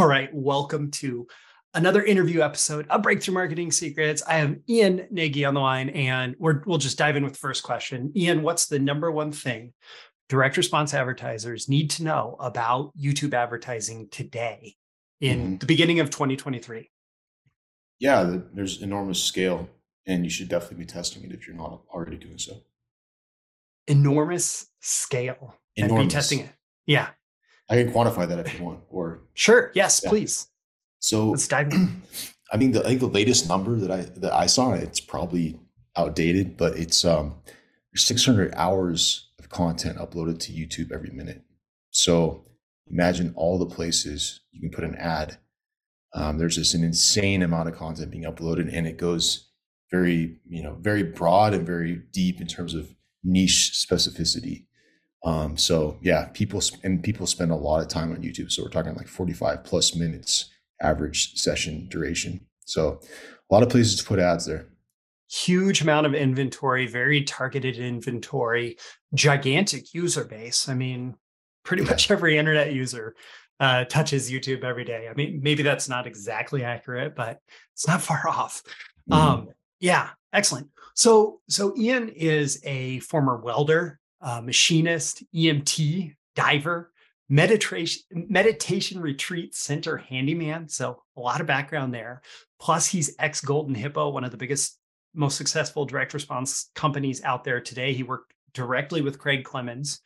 All right, welcome to another interview episode of Breakthrough Marketing Secrets. I have Ian Nagy on the line, and we will just dive in with the first question. Ian, what's the number one thing direct response advertisers need to know about YouTube advertising today in mm-hmm. the beginning of 2023? Yeah, there's enormous scale, and you should definitely be testing it if you're not already doing so. Enormous scale enormous. and be testing it. Yeah. I can quantify that if you want, or sure, yes, yeah. please. So let's dive. In. I mean, the, I think the latest number that I that I saw, it's probably outdated, but it's um, 600 hours of content uploaded to YouTube every minute. So imagine all the places you can put an ad. Um, there's just an insane amount of content being uploaded, and it goes very, you know, very broad and very deep in terms of niche specificity. Um, so yeah, people and people spend a lot of time on YouTube. So we're talking like 45 plus minutes average session duration. So a lot of places to put ads there. Huge amount of inventory, very targeted inventory, gigantic user base. I mean, pretty much every internet user uh, touches YouTube every day. I mean, maybe that's not exactly accurate, but it's not far off. Mm-hmm. Um, yeah, excellent. So, so Ian is a former welder uh, machinist, EMT, diver, meditation meditation retreat center handyman. So a lot of background there. Plus, he's ex Golden Hippo, one of the biggest, most successful direct response companies out there today. He worked directly with Craig Clemens.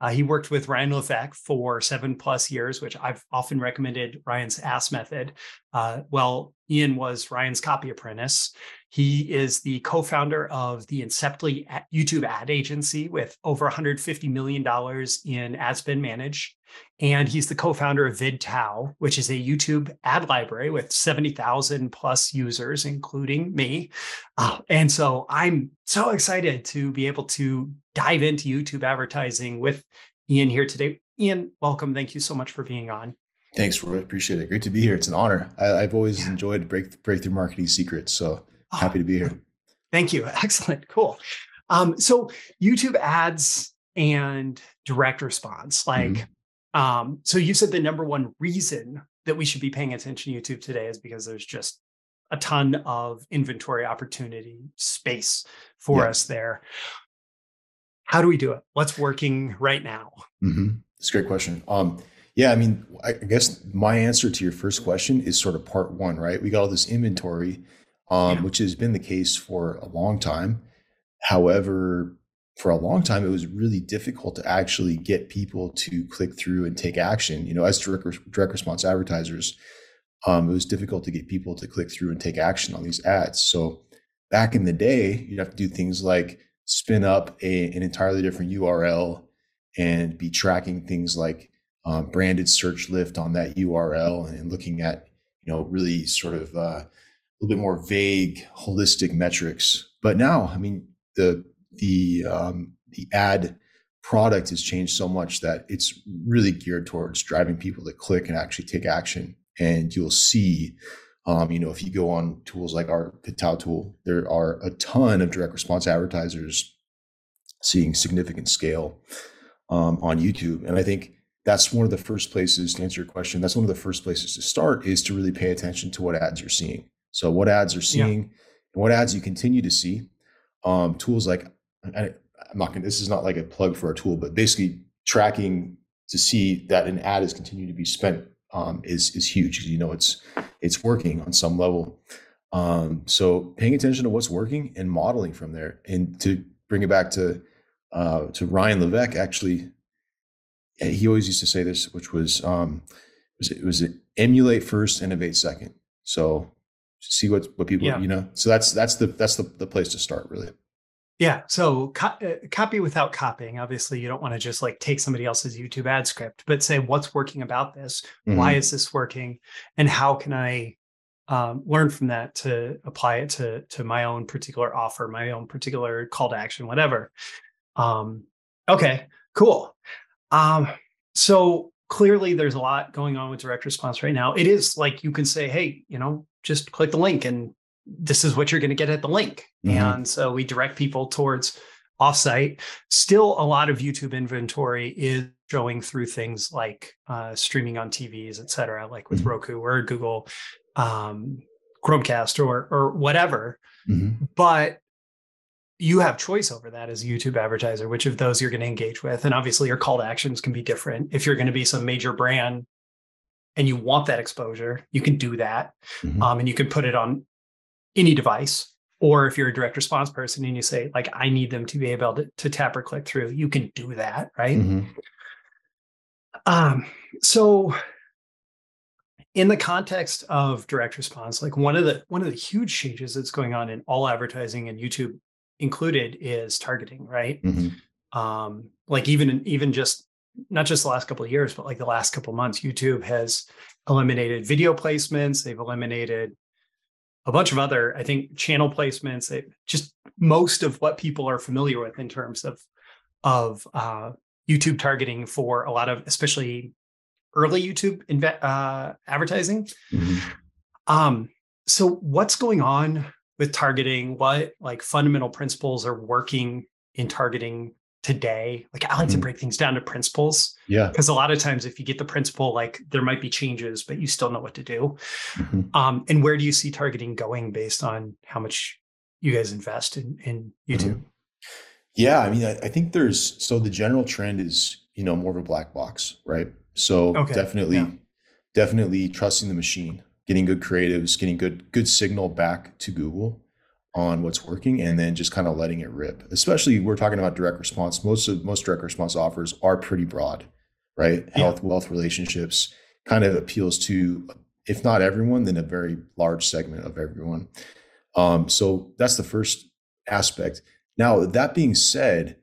Uh, he worked with Ryan Levesque for seven plus years, which I've often recommended Ryan's ASK method. Uh, well, Ian was Ryan's copy apprentice. He is the co-founder of the Inceptly YouTube ad agency with over $150 million in ad spend managed. And he's the co-founder of VidTao, which is a YouTube ad library with 70,000 plus users, including me. Uh, and so I'm so excited to be able to dive into YouTube advertising with Ian here today. Ian, welcome. Thank you so much for being on. Thanks, Roy. Appreciate it. Great to be here. It's an honor. I, have always yeah. enjoyed break, breakthrough marketing secrets. So oh, happy to be here. Thank you. Excellent. Cool. Um, so YouTube ads and direct response, like, mm-hmm. Um, so you said the number one reason that we should be paying attention to YouTube today is because there's just a ton of inventory opportunity space for yeah. us there. How do we do it? What's working right now? Mm-hmm. It's a great question. Um, yeah, I mean, I guess my answer to your first question is sort of part one, right? We got all this inventory, um, yeah. which has been the case for a long time. However, for a long time, it was really difficult to actually get people to click through and take action. You know, as direct, direct response advertisers, um, it was difficult to get people to click through and take action on these ads. So back in the day, you'd have to do things like spin up a, an entirely different URL and be tracking things like um, branded search lift on that URL and looking at, you know, really sort of uh, a little bit more vague, holistic metrics. But now, I mean, the the um, the ad product has changed so much that it's really geared towards driving people to click and actually take action. And you'll see, um, you know, if you go on tools like our VidTao tool, there are a ton of direct response advertisers seeing significant scale um, on YouTube. And I think that's one of the first places to answer your question. That's one of the first places to start is to really pay attention to what ads you're seeing. So what ads are seeing yeah. and what ads you continue to see. Um, tools like I, am not going. to This is not like a plug for a tool, but basically tracking to see that an ad is continuing to be spent um, is is huge you know it's it's working on some level. Um, so paying attention to what's working and modeling from there, and to bring it back to uh, to Ryan Levesque, actually he always used to say this, which was um, was it was it emulate first, innovate second. So see what what people yeah. you know. So that's that's the that's the the place to start really. Yeah. So co- uh, copy without copying. Obviously, you don't want to just like take somebody else's YouTube ad script, but say what's working about this. Mm-hmm. Why is this working, and how can I um, learn from that to apply it to to my own particular offer, my own particular call to action, whatever. Um, okay. Cool. Um, so clearly there's a lot going on with direct response right now. It is like you can say, hey, you know, just click the link and this is what you're going to get at the link. Mm-hmm. And so we direct people towards offsite. Still, a lot of YouTube inventory is showing through things like uh, streaming on TVs, et cetera, like with mm-hmm. Roku or Google um, Chromecast or or whatever. Mm-hmm. But you have choice over that as a YouTube advertiser, which of those you're going to engage with. And obviously, your call to actions can be different. If you're going to be some major brand and you want that exposure, you can do that. Mm-hmm. Um, and you can put it on any device. Or if you're a direct response person and you say, like, I need them to be able to, to tap or click through, you can do that. Right. Mm-hmm. Um, so in the context of direct response, like one of the one of the huge changes that's going on in all advertising and YouTube included is targeting, right? Mm-hmm. Um, like even even just not just the last couple of years, but like the last couple of months, YouTube has eliminated video placements. They've eliminated a bunch of other, I think, channel placements. They, just most of what people are familiar with in terms of of uh, YouTube targeting for a lot of, especially early YouTube inve- uh, advertising. Mm-hmm. Um, so, what's going on with targeting what like fundamental principles are working in targeting today like i like mm-hmm. to break things down to principles yeah because a lot of times if you get the principle like there might be changes but you still know what to do mm-hmm. um and where do you see targeting going based on how much you guys invest in in youtube mm-hmm. yeah i mean I, I, think there's so the general trend is you know more of a black box right so okay. definitely yeah. definitely trusting the machine getting good creatives, getting good good signal back to Google on what's working, and then just kind of letting it rip. Especially we're talking about direct response. Most of most direct response offers are pretty broad, right? Yeah. Health, wealth, relationships kind of appeals to, if not everyone, then a very large segment of everyone. Um, so that's the first aspect. Now, that being said,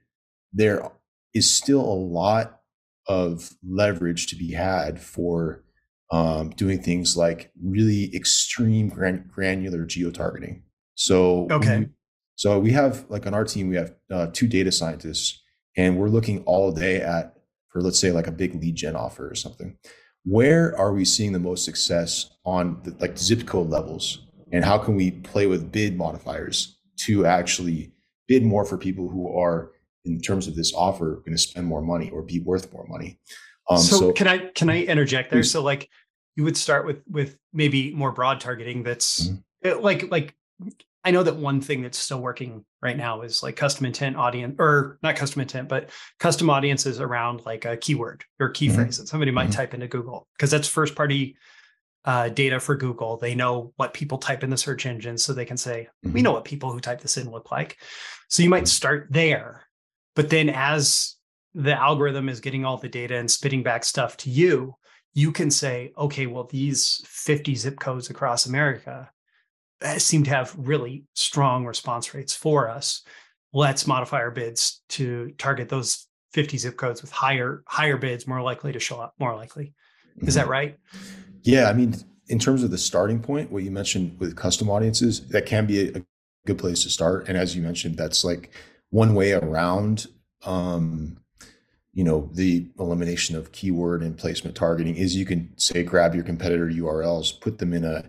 there is still a lot of leverage to be had for um, doing things like really extreme gran- granular geo targeting. So okay, we, so we have like on our team we have uh, two data scientists, and we're looking all day at for let's say like a big lead gen offer or something. Where are we seeing the most success on the, like zip code levels, and how can we play with bid modifiers to actually bid more for people who are in terms of this offer going to spend more money or be worth more money um, so, so, can I can I interject there? So like you would start with with maybe more broad targeting. That's mm-hmm. Eh, like like I know that one thing that's still working right now is like custom intent audience or not custom intent, but custom audiences around like a keyword or key mm-hmm. phrase that somebody might mm-hmm. type into Google because that's first party uh, data for Google. They know what people type in the search engine, so they can say, we mm-hmm. know what people who type this in look like. So you might start there, but then as the algorithm is getting all the data and spitting back stuff to you, you can say, okay, well, these 50 zip codes across America seem to have really strong response rates for us. Let's modify our bids to target those 50 zip codes with higher higher bids, more likely to show up, more likely. Is that mm-hmm. right? Yeah, I mean, in terms of the starting point, what you mentioned with custom audiences, that can be a, good place to start. And as you mentioned, that's like one way around um, you know the elimination of keyword and placement targeting is you can say grab your competitor urls put them in a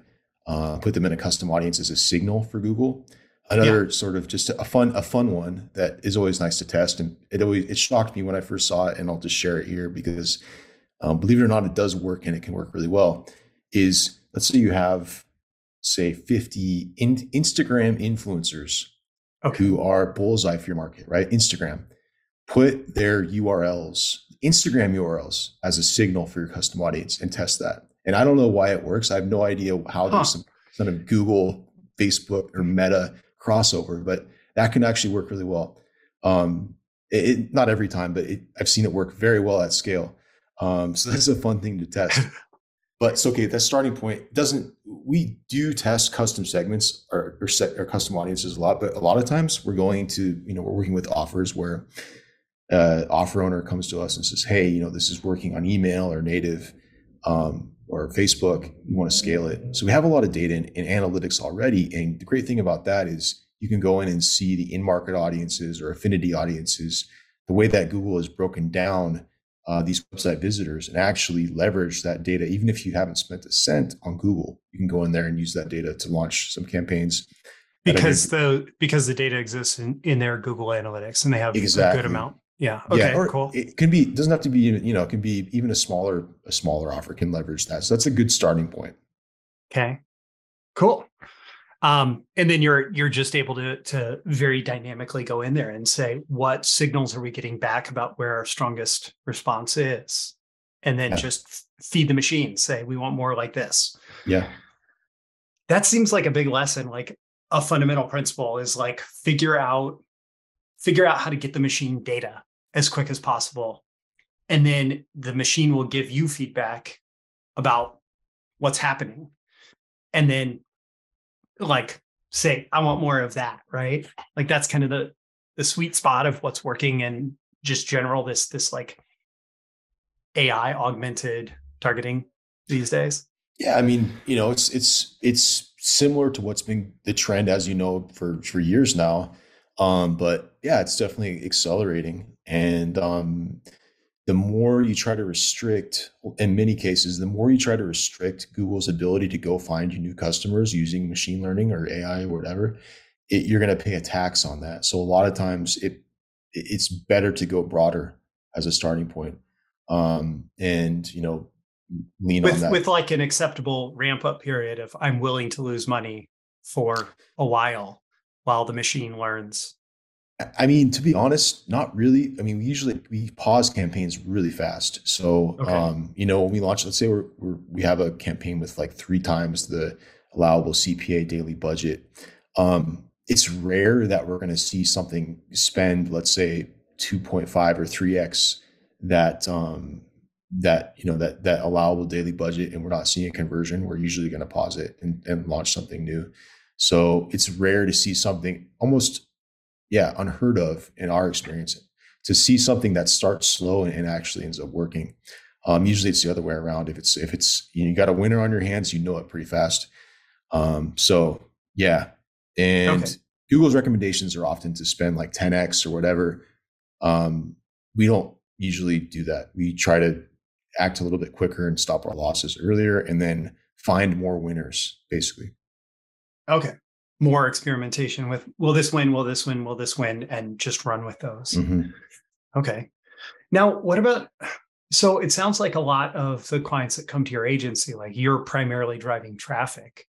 uh, put them in a custom audience as a signal for google another yeah. sort of just a fun a fun one that is always nice to test and it always it shocked me when i first saw it and i'll just share it here because um, believe it or not it does work and it can work really well is let's say you have say 50 in, instagram influencers okay. who are bullseye for your market right instagram put their URLs, Instagram URLs, as a signal for your custom audience and test that. And I don't know why it works. I have no idea how huh. there's some kind of Google, Facebook, or Meta crossover, but that can actually work really well. Um, it, it, not every time, but it, I've seen it work very well at scale. Um, so that's a fun thing to test. but it's okay. That starting point doesn't. We do test custom segments or, or set or custom audiences a lot, but a lot of times we're going to you know we're working with offers where uh, offer owner comes to us and says, "Hey, you know, this is working on email or native um, or Facebook. You want to scale it." So we have a lot of data in, in, analytics already, and the great thing about that is you can go in and see the in-market audiences or affinity audiences, the way that Google has broken down uh, these website visitors, and actually leverage that data. Even if you haven't spent a cent on Google, you can go in there and use that data to launch some campaigns because the because the data exists in, in their Google Analytics and they have exactly. a good amount Yeah. Okay. Yeah, or cool. It can be. It doesn't have to be. You know, it can be even a smaller a smaller offer can leverage that. So that's a good starting point. Okay. Cool. Um, and then you're you're just able to to very dynamically go in there and say what signals are we getting back about where our strongest response is, and then yeah. just feed the machine. Say we want more like this. Yeah. That seems like a big lesson. Like a fundamental principle is like figure out figure out how to get the machine data as quick as possible. And then the machine will give you feedback about what's happening. And then like say i want more of that right? Like that's kind of the the sweet spot of what's working and just general this this like ai augmented targeting these days. Yeah i mean you know it's it's it's similar to what's been the trend as you know for for years now um but yeah it's definitely accelerating and um, the more you try to restrict, in many cases, the more you try to restrict Google's ability to go find you new customers using machine learning or AI or whatever, it, you're going to pay a tax on that. So a lot of times, it it's better to go broader as a starting point, um, and you know, lean with, on that with like an acceptable ramp up period of I'm willing to lose money for a while while the machine learns I mean, to be honest, not really. I mean, we usually we pause campaigns really fast. So, okay. um, you know, when we launch, let's say we're, we're, we have a campaign with like three times the allowable CPA daily budget. Um, it's rare that we're going to see something spend, let's say, 2.5 or 3x that um, that you know that that allowable daily budget, and we're not seeing a conversion. We're usually going to pause it and, and launch something new. So it's rare to see something almost yeah, unheard of in our experience to see something that starts slow and, and actually ends up working. Um, usually it's the other way around. If it's if it's you, know, you got a winner on your hands, you know it pretty fast. Um, so yeah, and okay. Google's recommendations are often to spend like 10x or whatever. Um, we don't usually do that. We try to act a little bit quicker and stop our losses earlier, and then find more winners, basically. Okay. More experimentation with will this win? Will this win? Will this win? and just run with those. Mm-hmm. okay. Now what about so it sounds like a lot of the clients that come to your agency like you're primarily driving traffic.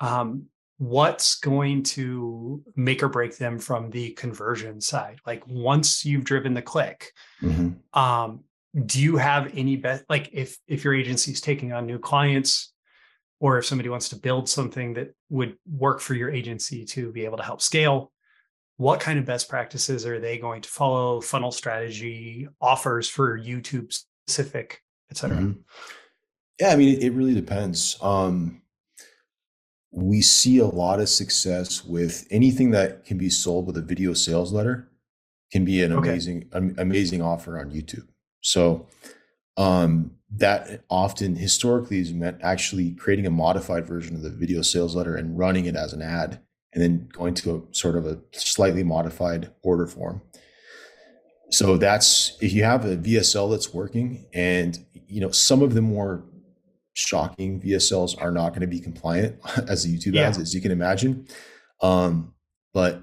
Um, what's going to make or break them from the conversion side? Like once you've driven the click mm-hmm. um, do you have any bet like if if your agency is taking on new clients or if somebody wants to build something that would work for your agency to be able to help scale what kind of best practices are they going to follow funnel strategy offers for youtube specific etc mm-hmm. yeah i mean it, it really depends um, we see a lot of success with anything that can be sold with a video sales letter can be an okay. amazing amazing offer on youtube so um, that often historically has meant actually creating a modified version of the video sales letter and running it as an ad and then going to a sort of a slightly modified order form so that's if you have a vsl that's working and you know some of the more shocking vsls are not going to be compliant as the youtube yeah. ads as you can imagine um, but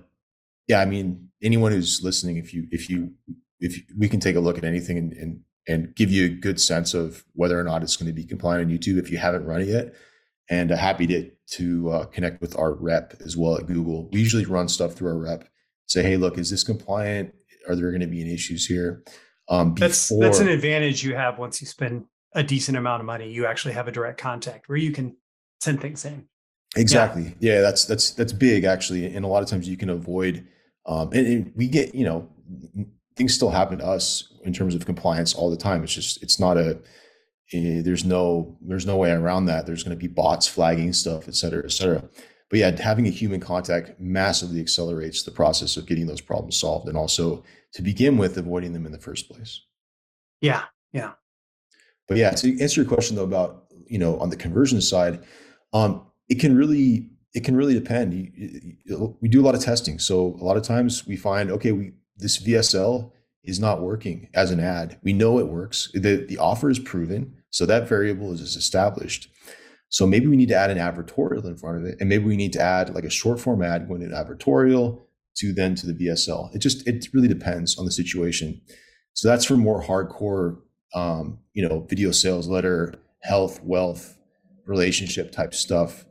yeah i mean anyone who's listening if you if you if you, we can take a look at anything and, and and give you a good sense of whether or not it's going to be compliant on YouTube if you haven't run it yet. And uh, happy to to uh, connect with our rep as well at Google. We usually run stuff through our rep. Say, hey, look, is this compliant? Are there going to be any issues here? Um, before, that's that's an advantage you have once you spend a decent amount of money. You actually have a direct contact where you can send things in. Exactly. Yeah, yeah that's that's that's big actually, and a lot of times you can avoid. Um, and, and we get you know things still happen to us in terms of compliance all the time. It's just it's not a eh, there's no there's no way around that. There's going to be bots flagging stuff, et cetera, et cetera. But yeah, having a human contact massively accelerates the process of getting those problems solved, and also to begin with, avoiding them in the first place. Yeah, yeah. But yeah, to answer your question though about you know on the conversion side, um, it can really it can really depend. You, you, we do a lot of testing, so a lot of times we find okay, we this VSL is not working as an ad. We know it works. The, the offer is proven. So that variable is established. So maybe we need to add an advertorial in front of it. And maybe we need to add like a short form ad going to an advertorial to then to the VSL. It just it really depends on the situation. So that's for more hardcore, um, you know, video sales letter, health, wealth, relationship type stuff.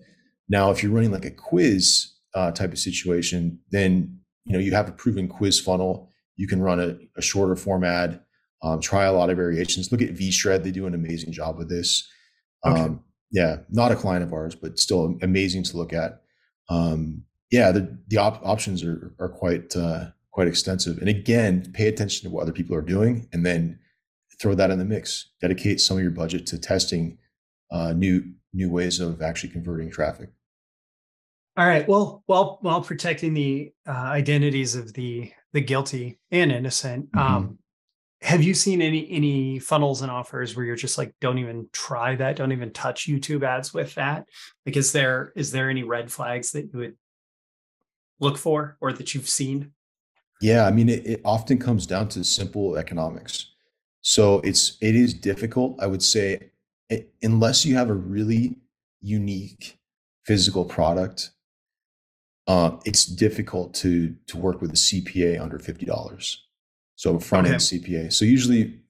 Now, if you're running like a quiz uh, type of situation, then you know you have a proven quiz funnel. You can run a, a shorter format, um, try a lot of variations. Look at VShred; they do an amazing job with this. Okay. Um, yeah, not a client of ours, but still amazing to look at. Um, yeah, the the op- options are are quite uh, quite extensive. And again, pay attention to what other people are doing, and then throw that in the mix. Dedicate some of your budget to testing uh, new new ways of actually converting traffic. All right. Well, while while protecting the uh, identities of the the guilty and innocent, mm-hmm. um, have you seen any any funnels and offers where you're just like don't even try that don't even touch youtube ads with that like is there is there any red flags that you would look for or that you've seen yeah i mean it, it often comes down to simple economics so it's it is difficult i would say it, unless you have a really unique physical product uh, it's difficult to to work with a cpa under $50 so a front end CPA. So usually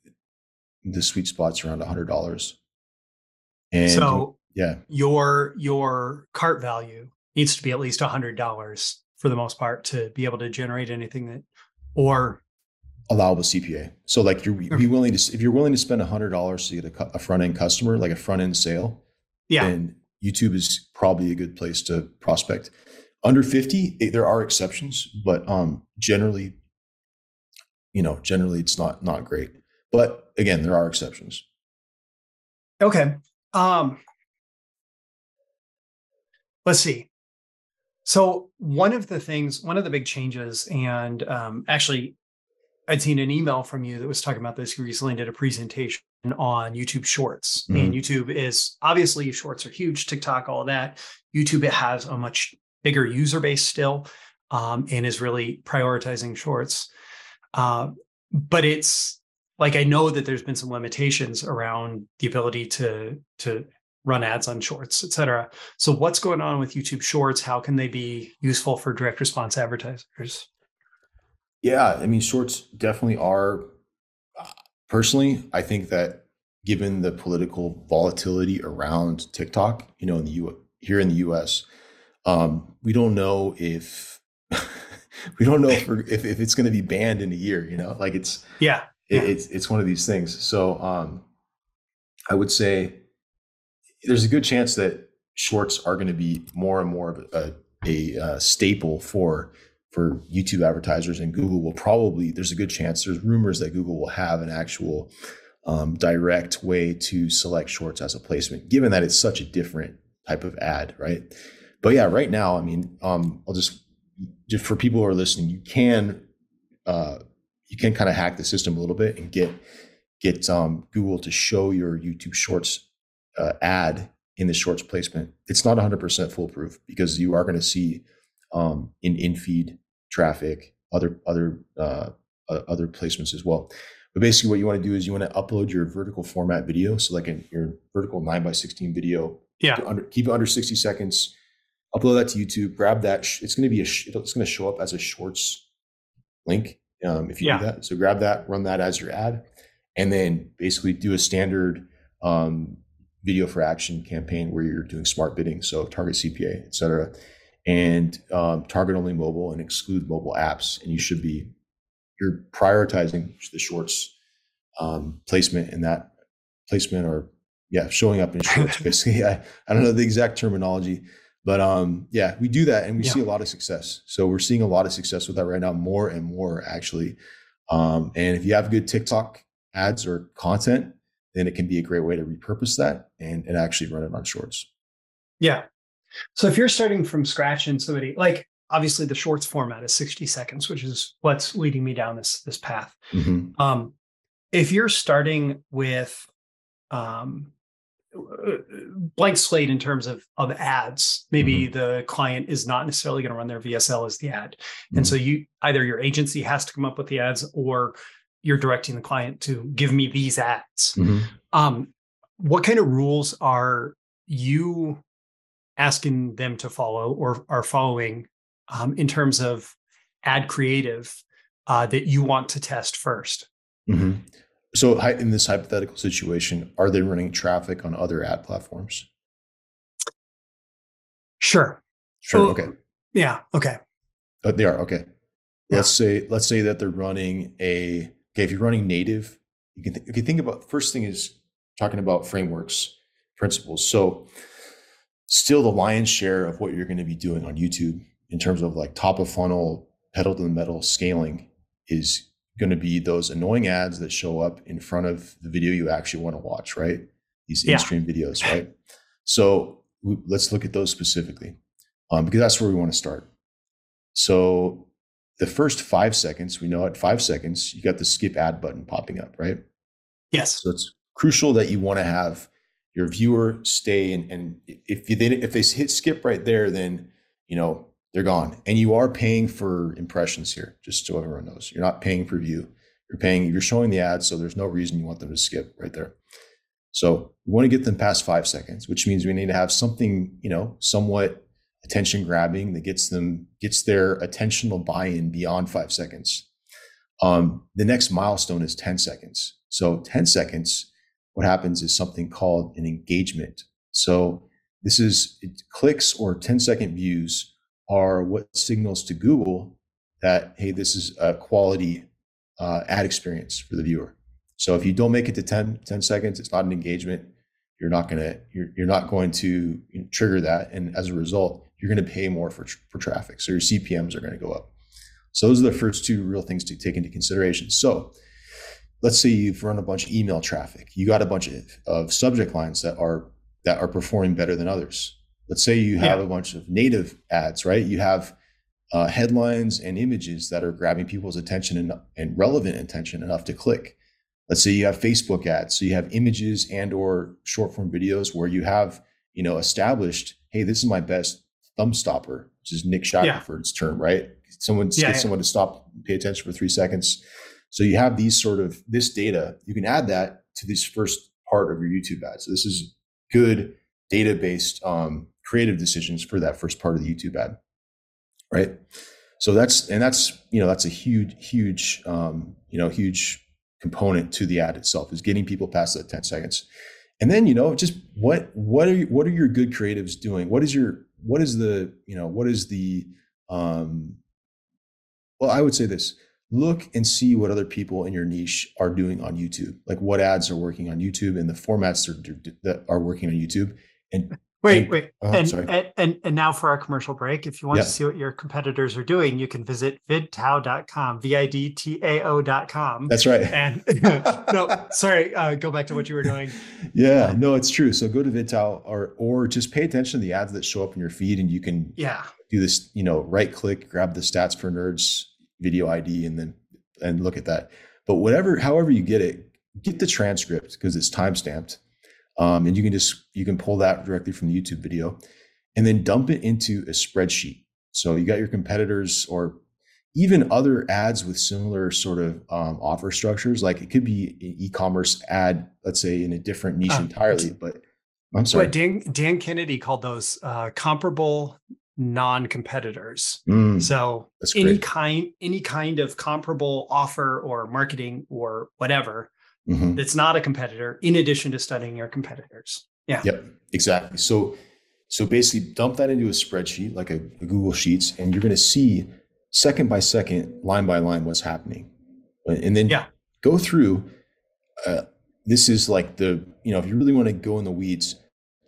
the sweet spot's around hundred dollars. And so yeah, your your cart value needs to be at least hundred dollars for the most part to be able to generate anything that or allowable CPA. So like you're be willing to if you're willing to spend hundred dollars to get a, a front end customer, like a front end sale, yeah, then YouTube is probably a good place to prospect. Under 50, there are exceptions, but um, generally you know, generally it's not not great. But again, there are exceptions. Okay. Um let's see. So one of the things, one of the big changes, and um, actually, I'd seen an email from you that was talking about this. You recently did a presentation on YouTube Shorts, mm-hmm. and YouTube is obviously Shorts are huge. TikTok, all that. YouTube it has a much bigger user base still, um, and is really prioritizing Shorts. Uh, but it's like I know that there's been some limitations around the ability to to run ads on shorts, et cetera. So what's going on with YouTube Shorts? How can they be useful for direct response advertisers? Yeah, I mean, shorts definitely are. Personally, I think that given the political volatility around TikTok, you know, in the U here in the U.S., um, we don't know if we don't know if, if, if it's going to be banned in a year, you know, like it's, yeah, it, it's, it's one of these things. So, um, I would say there's a good chance that shorts are going to be more and more of a, a, a, staple for, for YouTube advertisers and Google will probably, there's a good chance there's rumors that Google will have an actual, um, direct way to select shorts as a placement, given that it's such a different type of ad, right? But yeah, right now, I mean, um, I'll just just for people who are listening, you can uh, you can kind of hack the system a little bit and get get um, Google to show your YouTube Shorts uh, ad in the Shorts placement. It's not 100% foolproof because you are going to see um, in in feed traffic other other uh, other placements as well. But basically, what you want to do is you want to upload your vertical format video, so like in your vertical nine by sixteen video. Yeah. Under, keep it under sixty seconds upload that to YouTube, grab that. It's going to be a, it's going to show up as a shorts link um, if you yeah. do that. So grab that, run that as your ad, and then basically do a standard um, video for action campaign where you're doing smart bidding. So target CPA, et cetera, and um, target only mobile and exclude mobile apps. And you should be, you're prioritizing the shorts um, placement in that placement or yeah, showing up in shorts. Basically, I, I don't know the exact terminology, but um, yeah, we do that and we yeah. see a lot of success. So we're seeing a lot of success with that right now, more and more actually. Um, and if you have good TikTok ads or content, then it can be a great way to repurpose that and, and actually run it on shorts. Yeah. So if you're starting from scratch and somebody like obviously the shorts format is 60 seconds, which is what's leading me down this this path. Mm-hmm. Um, if you're starting with um, blank slate in terms of of ads maybe mm-hmm. the client is not necessarily going to run their vsl as the ad and mm-hmm. so you either your agency has to come up with the ads or you're directing the client to give me these ads mm-hmm. um, what kind of rules are you asking them to follow or are following um, in terms of ad creative uh, that you want to test 1st mm-hmm. So, in this hypothetical situation, are they running traffic on other ad platforms? Sure. Sure. Well, okay. Yeah. Okay. Oh, they are okay. Yeah. Let's say let's say that they're running a okay. If you're running native, you can th- you can think about first thing is talking about frameworks, principles. So, still the lion's share of what you're going to be doing on YouTube in terms of like top of funnel, pedal to the metal scaling is going to be those annoying ads that show up in front of the video you actually want to watch, right? These in-stream yeah. videos, right? So we, let's look at those specifically um, because that's where we want to start. So the first five seconds, we know at five seconds, you got the skip ad button popping up, right? Yes. So it's crucial that you want to have your viewer stay and, and if you if they hit skip right there, then you know they're gone. And you are paying for impressions here, just so everyone knows. You're not paying per view. You're paying, you're showing the ads, so there's no reason you want them to skip right there. So we want to get them past five seconds, which means we need to have something, you know, somewhat attention grabbing that gets them, gets their attentional buy-in beyond five seconds. Um, the next milestone is 10 seconds. So 10 seconds, what happens is something called an engagement. So this is clicks or 10 second views are what signals to Google that, hey, this is a quality uh, ad experience for the viewer. So if you don't make it to 10, 10 seconds, it's not an engagement. You're not going to, you're, you're not going to trigger that. And as a result, you're going to pay more for, for traffic. So your CPMs are going to go up. So those are the first two real things to take into consideration. So let's say you've run a bunch of email traffic. You got a bunch of, of subject lines that are that are performing better than others. Let's say you have yeah. a bunch of native ads, right? You have uh, headlines and images that are grabbing people's attention and, and relevant attention enough to click. Let's say you have Facebook ads, so you have images and or short form videos where you have you know established, hey, this is my best thumb stopper, which is Nick Shackelford's yeah. term, right? Someone yeah, get someone to stop, pay attention for three seconds. So you have these sort of this data. You can add that to this first part of your YouTube ads. So this is good data based um, creative decisions for that first part of the YouTube ad, right? So that's and that's you know that's a huge huge um, you know huge component to the ad itself is getting people past that 10 seconds. And then you know just what what are you, what are your good creatives doing? What is your what is the you know what is the um well i would say this look and see what other people in your niche are doing on youtube. Like what ads are working on youtube and the formats that are working on youtube and Wait, and, wait, oh, and, and, and and now for our commercial break. If you want yeah. to see what your competitors are doing, you can visit vidtao.com, v-i-d-t-a-o.com. That's right. And no, sorry, uh, go back to what you were doing. Yeah, no, it's true. So go to vidtao or or just pay attention to the ads that show up in your feed, and you can yeah do this. You know, right click, grab the stats for nerds video ID, and then and look at that. But whatever, however you get it, get the transcript because it's time stamped um, and you can just you can pull that directly from the YouTube video, and then dump it into a spreadsheet. So you got your competitors or even other ads with similar sort of um, offer structures. Like it could be an e-commerce ad, let's say in a different niche uh, entirely. But I'm sorry. But Dan, Dan Kennedy called those uh, comparable non-competitors. Mm, so any kind any kind of comparable offer or marketing or whatever mm-hmm. that's not a competitor in addition to studying your competitors. Yeah. Yep exactly. So so basically dump that into a spreadsheet like a, a google sheets and you're going to see second by second line by line what's happening. And then yeah. go through uh, this is like the you know if you really want to go in the weeds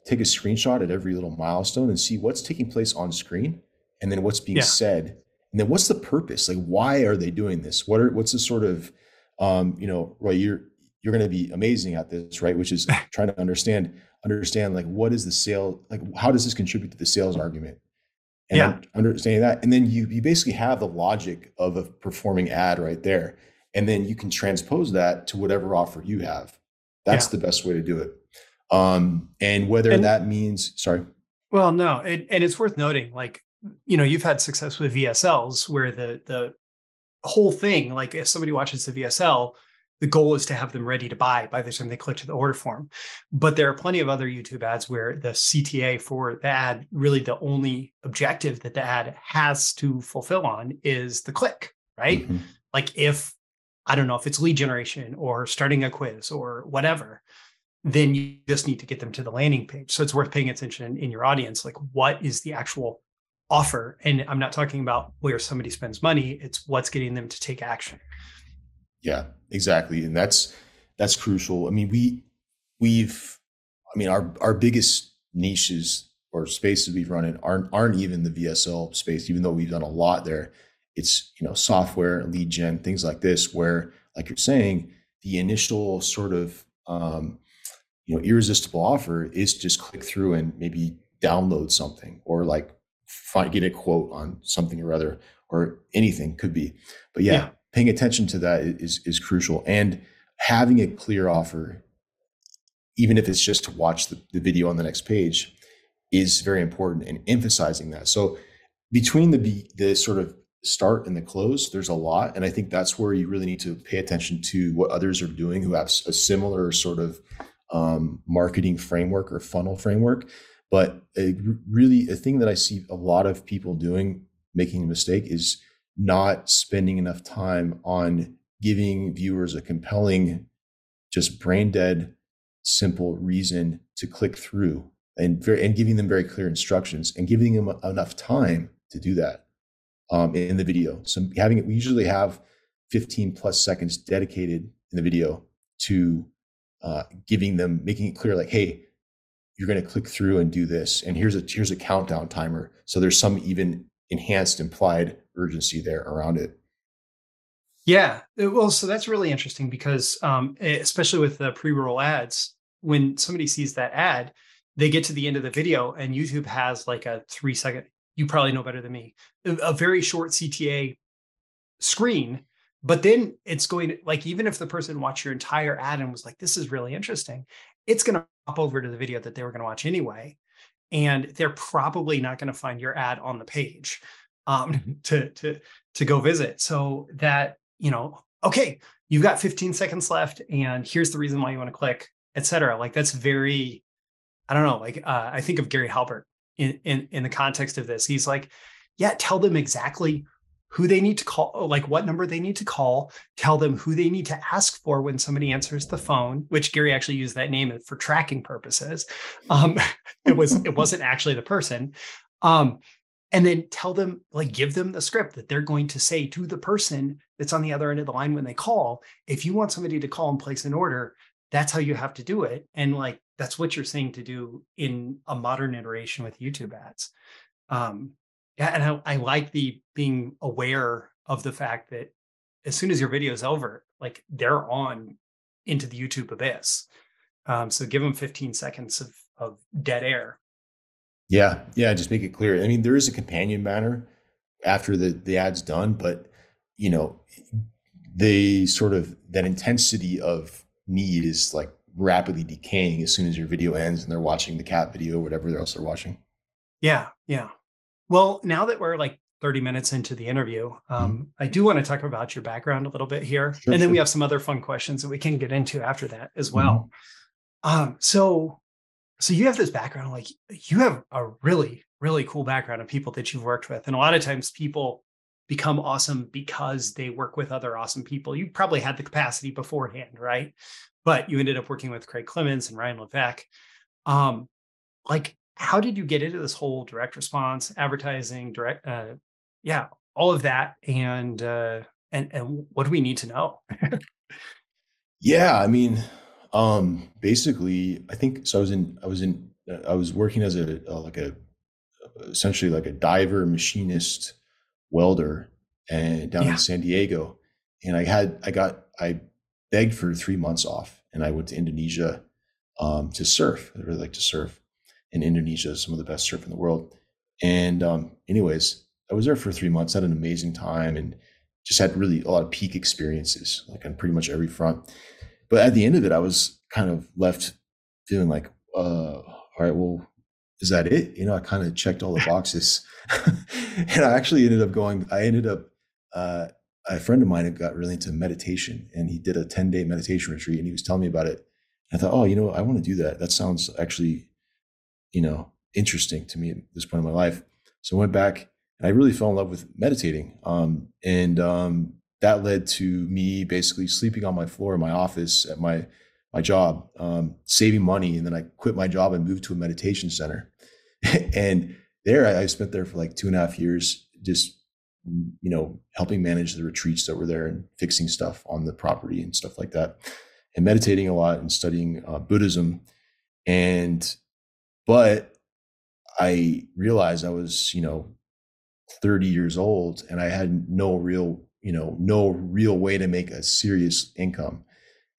take a screenshot at every little milestone and see what's taking place on screen and then what's being yeah. said. And then what's the purpose? Like why are they doing this? What are what's the sort of um, you know right you're you're going to be amazing at this, right? Which is trying to understand understand like what is the sale like how does this contribute to the sales argument and yeah. understanding that and then you you basically have the logic of a performing ad right there and then you can transpose that to whatever offer you have that's yeah. the best way to do it um and whether and, that means sorry well no it, and it's worth noting like you know you've had success with vsls where the the whole thing like if somebody watches the vsl the goal is to have them ready to buy by the time they click to the order form. But there are plenty of other YouTube ads where the CTA for the ad, really the only objective that the ad has to fulfill on is the click, right? Mm-hmm. Like if, I don't know, if it's lead generation or starting a quiz or whatever, then you just need to get them to the landing page. So it's worth paying attention in your audience. Like, what is the actual offer? And I'm not talking about where somebody spends money, it's what's getting them to take action. Yeah, exactly. And that's that's crucial. I mean, we we've I mean our our biggest niches or spaces we've run in aren't aren't even the VSL space, even though we've done a lot there. It's you know software, lead gen, things like this, where like you're saying, the initial sort of um, you know irresistible offer is just click through and maybe download something or like find get a quote on something or other or anything could be. But yeah, yeah paying attention to that is is crucial. And having a clear offer even if it's just to watch the, the video on the next page is very important and emphasizing that. So between the the sort of start and the close there's a lot and i think that's where you really need to pay attention to what others are doing who have a similar sort of um, marketing framework or funnel framework. But a, really a thing that i see a lot of people doing making a mistake is not spending enough time on giving viewers a compelling, just brain dead, simple reason to click through and very, and giving them very clear instructions and giving them enough time to do that um, in the video. So having it, we usually have 15 plus seconds dedicated in the video to uh, giving them, making it clear, like, hey, you're going to click through and do this, and here's a here's a countdown timer. So there's some even enhanced implied urgency there around it. Yeah, well, so that's really interesting because, um, especially with the pre-roll ads, when somebody sees that ad, they get to the end of the video, and YouTube has like a three-second. You probably know better than me. A very short CTA screen, but then it's going to like even if the person watched your entire ad and was like, "This is really interesting," it's going to pop over to the video that they were going to watch anyway, and they're probably not going to find your ad on the page um, to to to go visit. So that you know, okay, you've got 15 seconds left, and here's the reason why you want to click, etc. Like that's very, I don't know. Like uh, I think of Gary Halbert in in in the context of this. He's like, yeah, tell them exactly who they need to call, like what number they need to call, tell them who they need to ask for when somebody answers the phone, which Gary actually used that name for tracking purposes. Um, it was it wasn't actually the person. Um, and then tell them like give them the script that they're going to say to the person that's on the other end of the line when they call if you want somebody to call and place an order that's how you have to do it. And like that's what you're saying to do in a modern iteration with youtube ads. Um yeah and I, I like the being aware of the fact that as soon as your video is over like they're on into the youtube abyss. Um so give them 15 seconds of of dead air yeah, yeah. Just make it clear. I mean, there is a companion banner after the the ad's done, but you know, the sort of that intensity of need is like rapidly decaying as soon as your video ends and they're watching the cat video or whatever else they're watching. Yeah, yeah. Well, now that we're like 30 minutes into the interview, um, mm-hmm. I do want to talk about your background a little bit here. Sure, and then sure. we have some other fun questions that we can get into after that as well. Mm-hmm. Um, so so you have this background like you have a really really cool background of people that you've worked with and a lot of times people become awesome because they work with other awesome people. You probably had the capacity beforehand right? But you ended up working with craig clemens and ryan levesque. Um like how did you get into this whole direct response advertising direct uh yeah all of that and uh and and what do we need to know? Yeah i mean um, basically, I think so. I was in, I was in, I was working as a, uh, like a, essentially like a diver, machinist, welder, and down yeah. in San Diego. And I had, I got, I begged for three months off, and I went to Indonesia um, to surf. I really like to surf, in Indonesia some of the best surf in the world. And um, anyways, I was there for three months, had an amazing time, and just had really a lot of peak experiences, like on pretty much every front. But at the end of it, I was kind of left feeling like, uh, all right, well, is that it? You know, I kind of checked all the boxes. and I actually ended up going, I ended up uh, a friend of mine had got really into meditation and he did a 10 day meditation retreat and he was telling me about it. I thought, oh, you know, I want to do that. That sounds actually, you know, interesting to me at this point in my life. So I went back and I really fell in love with meditating. Um, and um, that led to me basically sleeping on my floor in my office at my my job, um, saving money, and then I quit my job and moved to a meditation center. and there, I, I spent there for like two and a half years, just you know, helping manage the retreats that were there and fixing stuff on the property and stuff like that, and meditating a lot and studying uh, Buddhism. And but I realized I was, you know, 30 years old and I had no real, you know, no real way to make a serious income.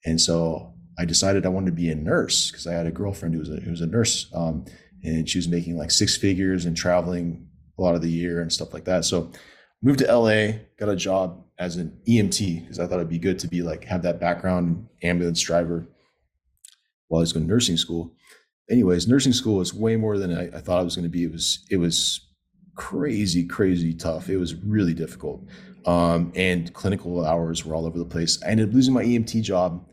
And so I decided I wanted to be a nurse because I had a girlfriend who was a, who was a nurse. Um, and she was making like six figures and traveling a lot of the year and stuff like that. So moved to LA, got a job as an EMT because I thought it'd be good to be like have that background ambulance driver while I was going to nursing school. Anyways, nursing school was way more than I, I thought it was going to be. It was it was crazy, crazy tough. It was really difficult. Um, and clinical hours were all over the place. I ended up losing my EMT job.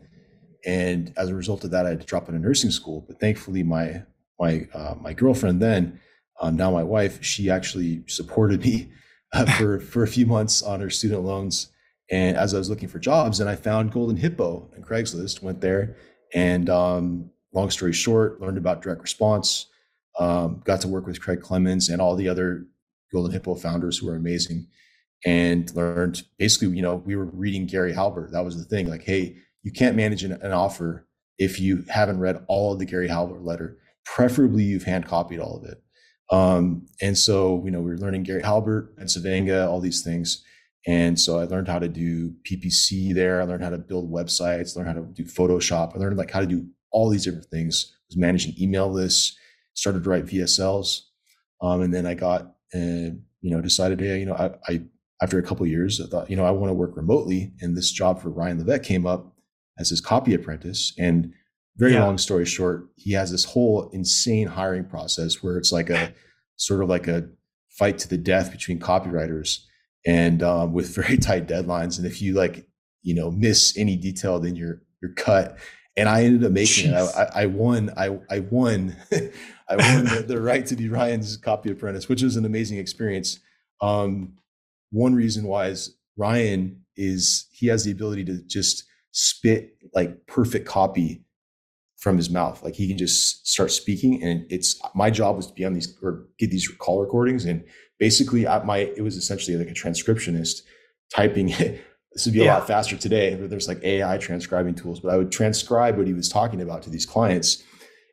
And as a result of that, I had to drop into nursing school. But thankfully, my my uh, my girlfriend then, um, now my wife, she actually supported me uh, for for a few months on her student loans. And as I was looking for jobs, and I found Golden Hippo and Craigslist, went there, and um, long story short, learned about direct response. Um, got to work with Craig Clemens and all the other Golden Hippo founders who are amazing and learned basically, you know, we were reading Gary Halbert. That was the thing. Like, hey, you can't manage an, an offer if you haven't read all of the Gary Halbert letter. Preferably, you've hand copied all of it. Um, and so, you know, we were learning Gary Halbert and Bencivenga, all these things. And so I learned how to do PPC there. I learned how to build websites, learned how to do Photoshop. I learned like how to do all these different things. I was managing email lists, started to write VSLs. Um, and then I got and you know decided hey you know I, I after a couple years I thought you know I want to work remotely and this job for Ryan Levesque came up as his copy apprentice and very yeah. long story short he has this whole insane hiring process where it's like a sort of like a fight to the death between copywriters and um, with very tight deadlines and if you like you know miss any detail then you're you're cut and I ended up making Jeez. it. I, I, won. I I won. I won the, the, right to be Ryan's copy apprentice, which was an amazing experience. Um, one reason why is Ryan is he has the ability to just spit like perfect copy from his mouth. Like he can just start speaking, and it's my job was to be on these or get these call recordings, and basically, I, my it was essentially like a transcriptionist typing this would be a yeah. lot faster today where there's like AI transcribing tools, but I would transcribe what he was talking about to these clients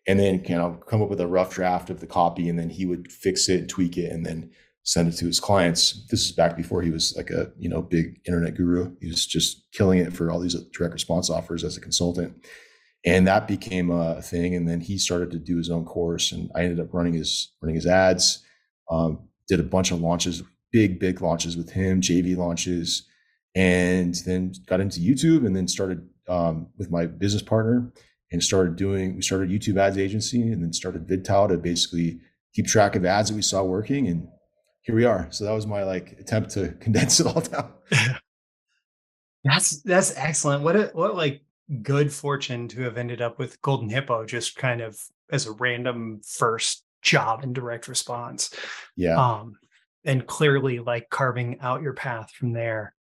and then you know come up with a rough draft of the copy and then he would fix it, and tweak it, and then send it to his clients. This is back before he was like a you know big internet guru. He was just killing it for all these direct response offers as a consultant. And that became a thing. And then he started to do his own course and I ended up running his running his ads. Um, did a bunch of launches, big, big launches with him, JV launches and then got into YouTube and then started um, with my business partner and started doing, we started YouTube ads agency and then started VidTao to basically keep track of ads that we saw working. And here we are. So that was my like attempt to condense it all down. that's, that's excellent. What, a, what like good fortune to have ended up with Golden Hippo, just kind of as a random first job in direct response. Yeah. Um, and clearly like carving out your path from there.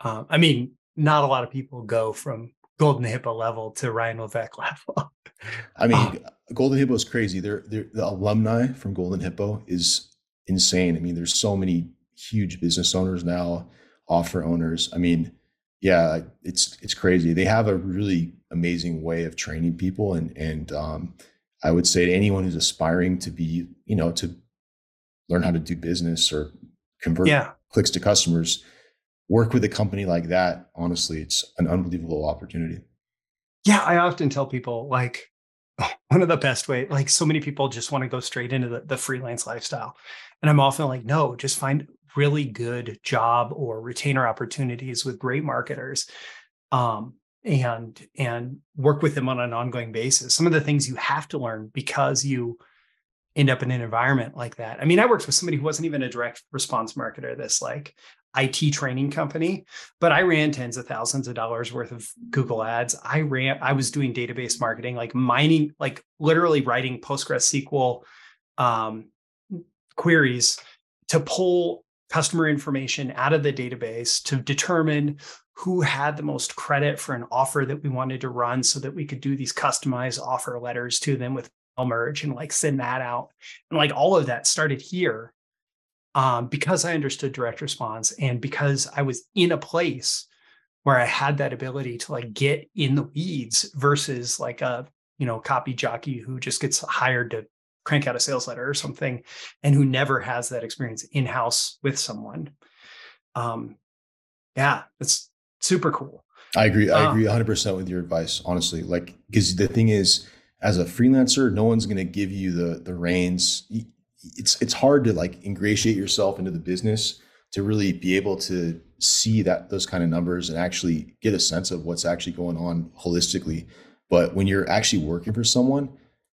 Um, I mean, not a lot of people go from Golden Hippo level to Ryan Levesque level. I mean, um, Golden Hippo is crazy. They're, they're, the alumni from Golden Hippo is insane. I mean, there's so many huge business owners now, offer owners. I mean, yeah, it's it's crazy. They have a really amazing way of training people, and and um, I would say to anyone who's aspiring to be, you know, to learn how to do business or convert yeah. clicks to customers, work with a company like that, honestly, it's an unbelievable opportunity. Yeah, I often tell people like one of the best way, like so many people just want to go straight into the, the freelance lifestyle. And I'm often like, no, just find really good job or retainer opportunities with great marketers. Um, and and work with them on an ongoing basis. Some of the things you have to learn because you end up in an environment like that. I mean, I worked with somebody who wasn't even a direct response marketer. This like IT training company, but I ran tens of thousands of dollars worth of Google ads. I ran, I was doing database marketing, like mining, like literally writing PostgreSQL um, queries to pull customer information out of the database to determine who had the most credit for an offer that we wanted to run so that we could do these customized offer letters to them with merge and like send that out. And like all of that started here um, because I understood direct response and because I was in a place where I had that ability to like get in the weeds versus like a you know copy jockey who just gets hired to crank out a sales letter or something and who never has that experience in house with someone. Um, yeah, it's super cool. I agree. I agree 100% with your advice, honestly. Like, because the thing is, as a freelancer, no one's going to give you the the reins it's it's hard to like ingratiate yourself into the business to really be able to see that those kind of numbers and actually get a sense of what's actually going on holistically. But when you're actually working for someone,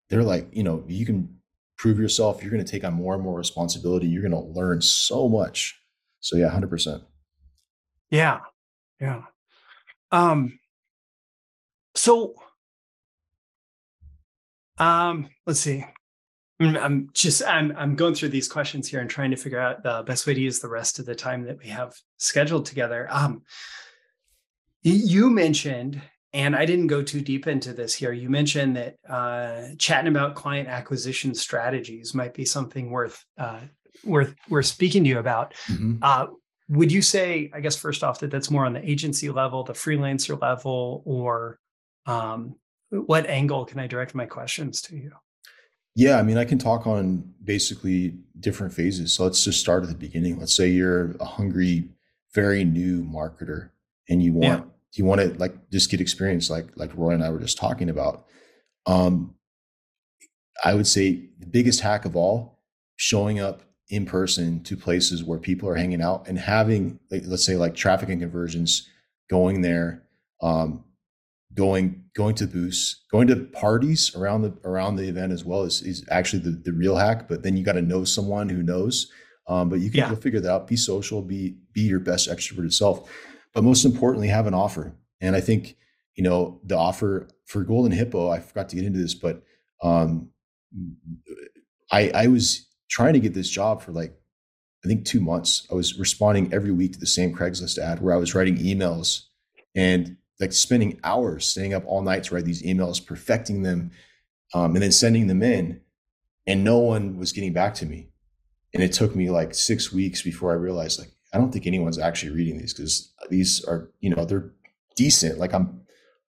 they're like, you know, you can prove yourself. You're going to take on more and more responsibility. You're going to learn so much. So yeah, hundred percent. Yeah, yeah. Um. So, um, let's see. I'm just I'm I'm going through these questions here and trying to figure out the best way to use the rest of the time that we have scheduled together. Um, you mentioned, and I didn't go too deep into this here. You mentioned that uh, chatting about client acquisition strategies might be something worth uh, worth worth speaking to you about. Mm-hmm. Uh, would you say, I guess, first off, that that's more on the agency level, the freelancer level, or um, what angle can I direct my questions to you? Yeah, I mean, I can talk on basically different phases. So let's just start at the beginning. Let's say you're a hungry, very new marketer, and you want yeah. you want to like just get experience, like like Roy and I were just talking about. Um, I would say the biggest hack of all, showing up in person to places where people are hanging out and having, like, let's say, like traffic and conversions, going there, um, going going to booths, going to parties around the around the event as well is, is actually the, the real hack. But then you got to know someone who knows. Um, but you can yeah. figure that out. Be social. Be be your best extroverted self. But most importantly, have an offer. And I think you know the offer for Golden Hippo. I forgot to get into this, but um, I I was trying to get this job for like I think two months. I was responding every week to the same Craigslist ad where I was writing emails and like spending hours staying up all night to write these emails, perfecting them, um, and then sending them in. And no one was getting back to me. And it took me like six weeks before I realized, like, I don't think anyone's actually reading these because these are, you know, they're decent. Like I'm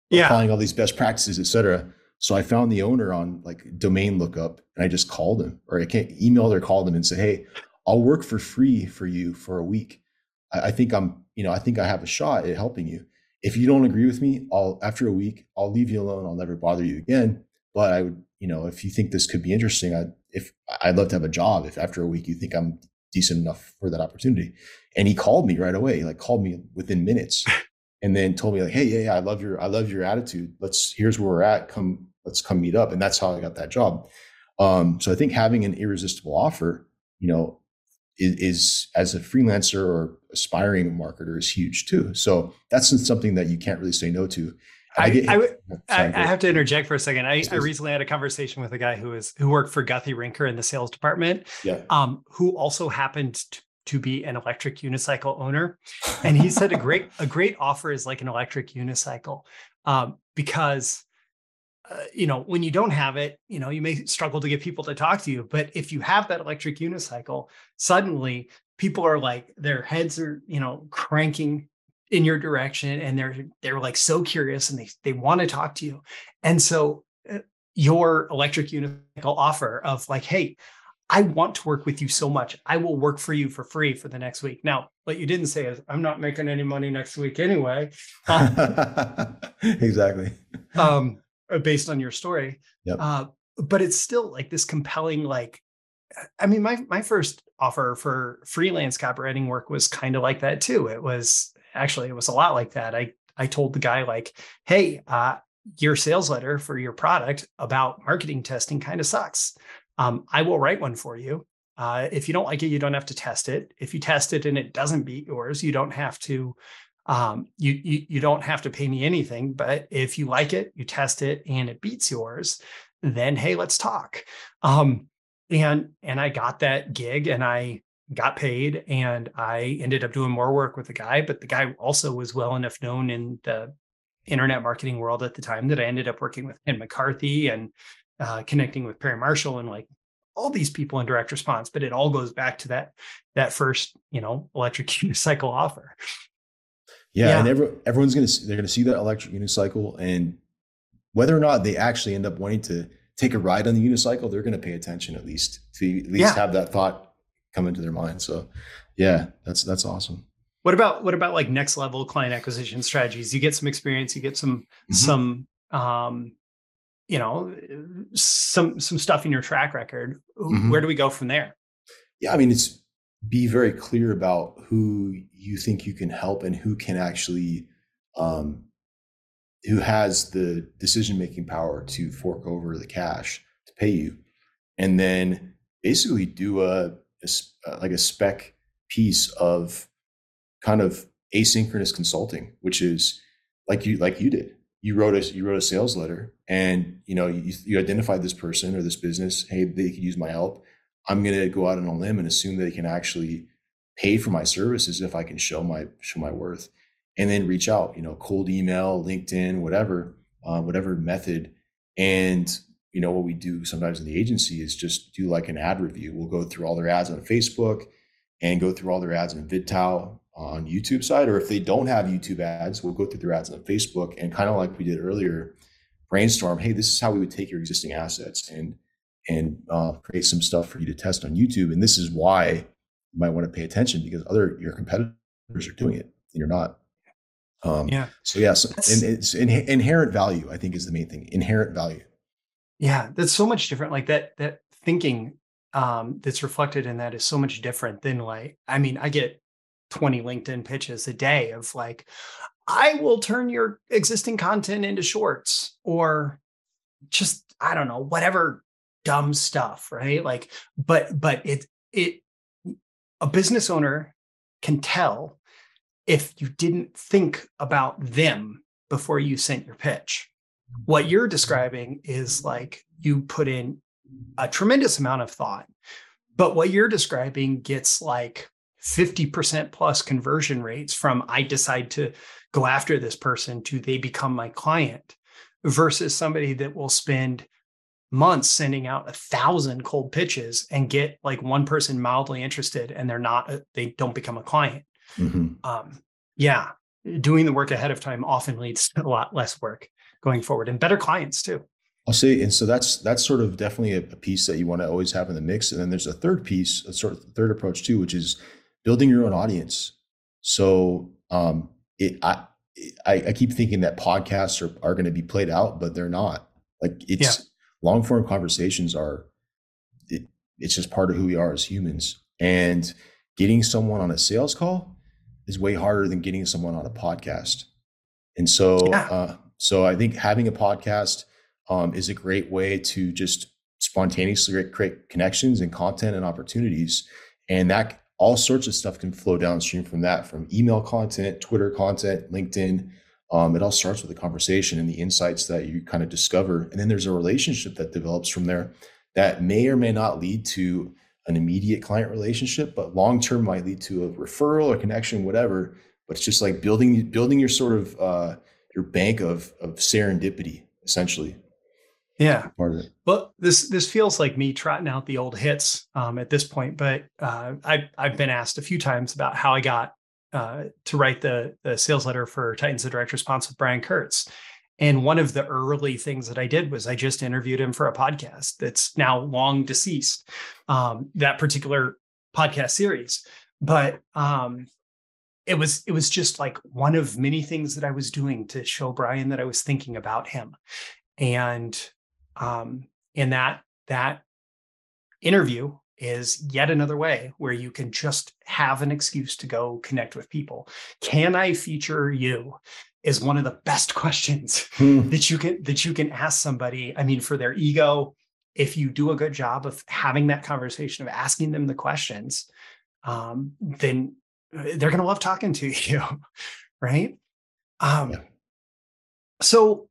yeah. applying all these best practices, et cetera. So I found the owner on like domain lookup and I just called him or I can't email or called him and said, Hey, I'll work for free for you for a week. I, I think I'm, you know, I think I have a shot at helping you if you don't agree with me, I'll after a week, I'll leave you alone. I'll never bother you again. But I would, you know, if you think this could be interesting, I if I'd love to have a job. If after a week you think I'm decent enough for that opportunity, and he called me right away, like called me within minutes, and then told me like, hey, yeah, yeah, I love your, I love your attitude. Let's here's where we're at. Come, let's come meet up, and that's how I got that job. Um, so I think having an irresistible offer, you know, is, is, as a freelancer or aspiring marketer is huge too. So that's something that you can't really say no to. I, I, I, I, have to interject for a second. I, I, recently had a conversation with a guy who is who worked for Guthy-Renker in the sales department, yeah. um, who also happened to, to be an electric unicycle owner, and he said a great a great offer is like an electric unicycle um, because uh, you know, when you don't have it, you know, you may struggle to get people to talk to you. But if you have that electric unicycle, suddenly people are like, their heads are, you know, cranking in your direction and they're they're like so curious and they they want to talk to you. And so uh, your electric unicycle offer of like, hey, I want to work with you so much. I will work for you for free for the next week. Now, what you didn't say is, I'm not making any money next week anyway. exactly. Um, based on your story. Yep. Uh, but it's still like this compelling, like, I mean, my my first offer for freelance copywriting work was kind of like that too. It was actually it was a lot like that. I I told the guy like, hey, uh, your sales letter for your product about marketing testing kind of sucks. Um, I will write one for you. Uh, if you don't like it, you don't have to test it. If you test it and it doesn't beat yours, you don't have to um, you, you you don't have to pay me anything. But if you like it, you test it and it beats yours, then hey, let's talk. Um, and and I got that gig and I got paid and I ended up doing more work with the guy. But the guy also was well enough known in the internet marketing world at the time that I ended up working with Ken McCarthy and uh, connecting with Perry Marshall and like all these people in direct response. But it all goes back to that that first you know electric unicycle offer. Yeah, yeah. and every, everyone's gonna they're gonna see that electric unicycle, and whether or not they actually end up wanting to take a ride on the unicycle, they're gonna pay attention at least to at least yeah. have that thought come into their mind. So, yeah, that's that's awesome. What about what about like next level client acquisition strategies? You get some experience, you get some mm-hmm. some um, you know some some stuff in your track record. Mm-hmm. Where do we go from there? Yeah, I mean it's be very clear about who you think you can help and who can actually um, who has the decision making power to fork over the cash to pay you. And then basically do a, a uh, like a spec piece of kind of asynchronous consulting which is like you like you did. You wrote a you wrote a sales letter and you know you, you identified this person or this business. Hey they could use my help I'm going to go out on a limb and assume they can actually pay for my services if I can show my show my worth, and then reach out. You know, cold email, LinkedIn, whatever, uh, whatever method. And you know what we do sometimes in the agency is just do like an ad review. We'll go through all their ads on Facebook and go through all their ads on VidTao on YouTube side, or if they don't have YouTube ads, we'll go through their ads on Facebook and kind of like we did earlier, brainstorm. Hey, this is how we would take your existing assets and and uh, create some stuff for you to test on YouTube. And this is why you might want to pay attention because other your competitors are doing it and you're not. Um, yeah. So yes, yeah, so, and it's in, inherent value. I think is the main thing. Inherent value. Yeah, that's so much different. Like that that thinking um, that's reflected in that is so much different than like. I mean, I get 20 LinkedIn pitches a day of like, I will turn your existing content into shorts or just I don't know whatever dumb stuff, right? Like, but but it it a business owner can tell if you didn't think about them before you sent your pitch. What you're describing is like you put in a tremendous amount of thought, but what you're describing gets like 50% plus conversion rates from I decide to go after this person to they become my client versus somebody that will spend months sending out a thousand cold pitches and get like one person mildly interested and they're not uh, they don't become a client mm-hmm. um, yeah doing the work ahead of time often leads to a lot less work going forward and better clients too i'll say and so that's that's sort of definitely a, a piece that you want to always have in the mix and then there's a third piece a sort of third approach too which is building your own audience so um it i I, I keep thinking that podcasts are, are going to be played out, but they're not. Like it's yeah long form conversations are it, it's just part of who we are as humans. And getting someone on a sales call is way harder than getting someone on a podcast. And so yeah. uh, so i think having a podcast um, is a great way to just spontaneously create connections and content and opportunities. And that all sorts of stuff can flow downstream from that from email content twitter content linkedin um, it all starts with a conversation and the insights that you kind of discover. And then there's a relationship that develops from there that may or may not lead to an immediate client relationship, but long term might lead to a referral or connection, whatever. But it's just like building building your sort of uh, your bank of of serendipity, essentially. Yeah. Part of it. Well, this this feels like me trotting out the old hits um, at this point, but uh, I I've been asked a few times about how I got uh, to write the, the sales letter for Titans of Direct Response with Brian Kurtz. And one of the early things that I did was I just interviewed him for a podcast that's now long deceased, um, that particular podcast series. But um, it was it was just like one of many things that I was doing to show Brian that I was thinking about him. And um, in that that interview, is yet another way where you can just have an excuse to go connect with people. Can I feature you? Is one of the best questions hmm. that you can that you can ask somebody. I mean, for their ego, if you do a good job of having that conversation of asking them the questions, um, then uh, they're going to love talking to you, right? Um, yeah. So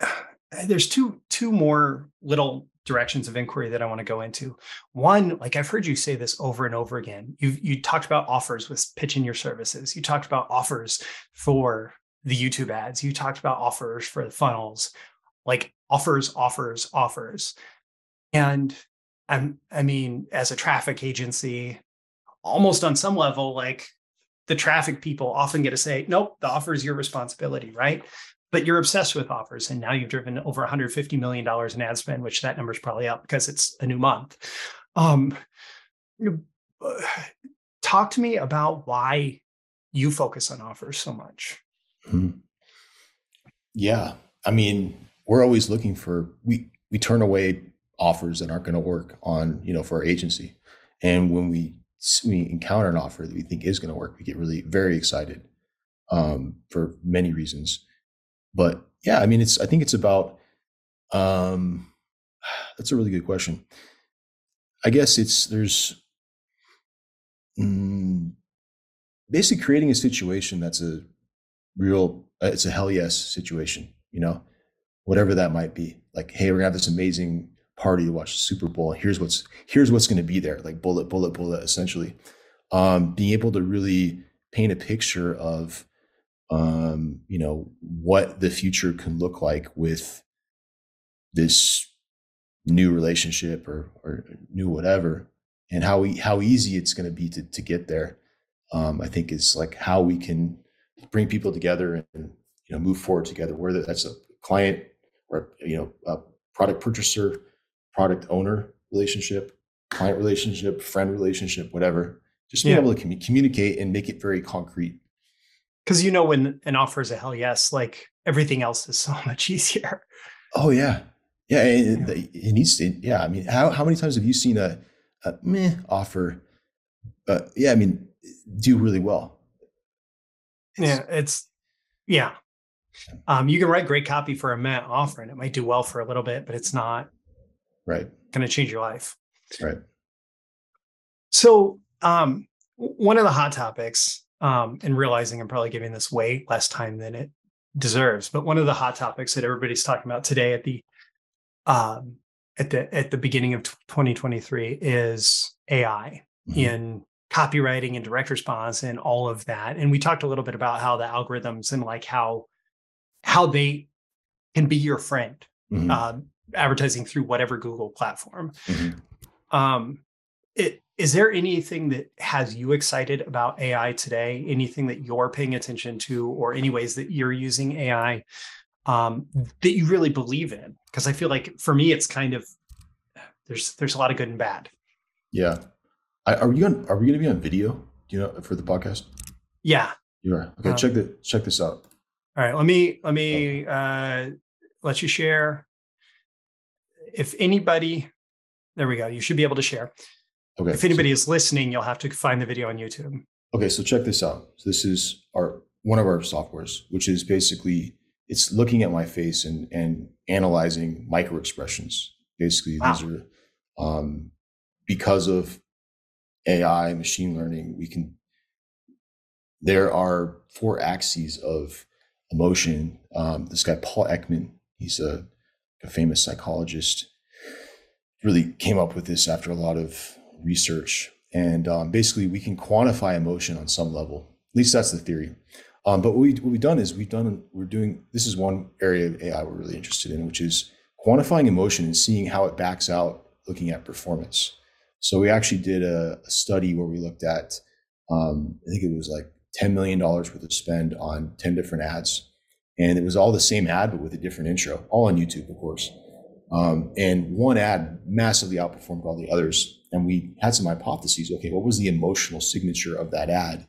there's two two more little directions of inquiry that I want to go into. One, like I've heard you say this over and over again. You you talked about offers with pitching your services. You talked about offers for the YouTube ads. You talked about offers for the funnels, like offers, offers, offers. And I'm, I mean, as a traffic agency, almost on some level, like the traffic people often get to say, nope, the offer is your responsibility, right? But you're obsessed with offers. And now you've driven over $150 million in ad spend, which that number is probably up because it's a new month. Um, talk to me about why you focus on offers so much. Hmm. Yeah. I mean, we're always looking for we we turn away offers that aren't going to work on, you know, for our agency. And when we we encounter an offer that we think is going to work, we get really very excited um, for many reasons. But yeah, I mean, it's I think it's about um, that's a really good question. I guess it's there's mm, basically creating a situation that's a real uh, it's a hell yes situation you know whatever that might be. Like hey we're gonna have this amazing party to watch the super bowl. Here's what's here's what's gonna be there. Like bullet bullet bullet essentially. Um being able to really paint a picture of um you know what the future can look like with this new relationship or or new whatever and how we how easy it's going to be to to get there um i think is like how we can bring people together and you know move forward together whether that's a client or you know a product purchaser product owner relationship client relationship friend relationship whatever just being yeah. able to com- communicate and make it very concrete because you know when an offer is a hell yes like everything else is so much easier oh yeah yeah it, yeah. it needs to yeah i mean how, how many times have you seen a, a meh offer uh, yeah i mean do really well yeah, it's yeah. Um, you can write great copy for a Met offer, and it might do well for a little bit, but it's not right going to change your life. Right. So, um, one of the hot topics, um, and realizing I'm probably giving this way less time than it deserves, but one of the hot topics that everybody's talking about today at the um, at the at the beginning of 2023 is AI mm-hmm. in copywriting and direct response and all of that. And we talked a little bit about how the algorithms and like how how they can be your friend, mm-hmm. uh, advertising through whatever Google platform. Mm-hmm. Um, is there anything that has you excited about AI today? Anything that you're paying attention to, or any ways that you're using AI um, that you really believe in? Because I feel like for me, it's kind of there's there's a lot of good and bad. Yeah, are we on? Are we going to be on video? Do you know for the podcast? Yeah. You are. Okay. Um, check the check this out. All right. Let me let me uh, let you share. If anybody, there we go. You should be able to share. Okay. If anybody so, is listening, you'll have to find the video on YouTube. Okay. So check this out. So this is our one of our softwares, which is basically it's looking at my face and and analyzing micro expressions. Basically, wow. these are um, because of AI, machine learning, we can, there are four axes of emotion. Um, this guy, Paul Ekman, he's a, a famous psychologist, really came up with this after a lot of research. And um, basically, we can quantify emotion on some level. At least that's the theory. Um, but what, we, what we've done is we've done, we're doing, this is one area of AI we're really interested in, which is quantifying emotion and seeing how it backs out looking at performance. So we actually did a, a study where we looked at, um, I think it was like $10 million worth of spend on 10 different ads. And it was all the same ad, but with a different intro, all on YouTube, of course. Um, and one ad massively outperformed all the others. And we had some hypotheses. Okay, what was the emotional signature of that ad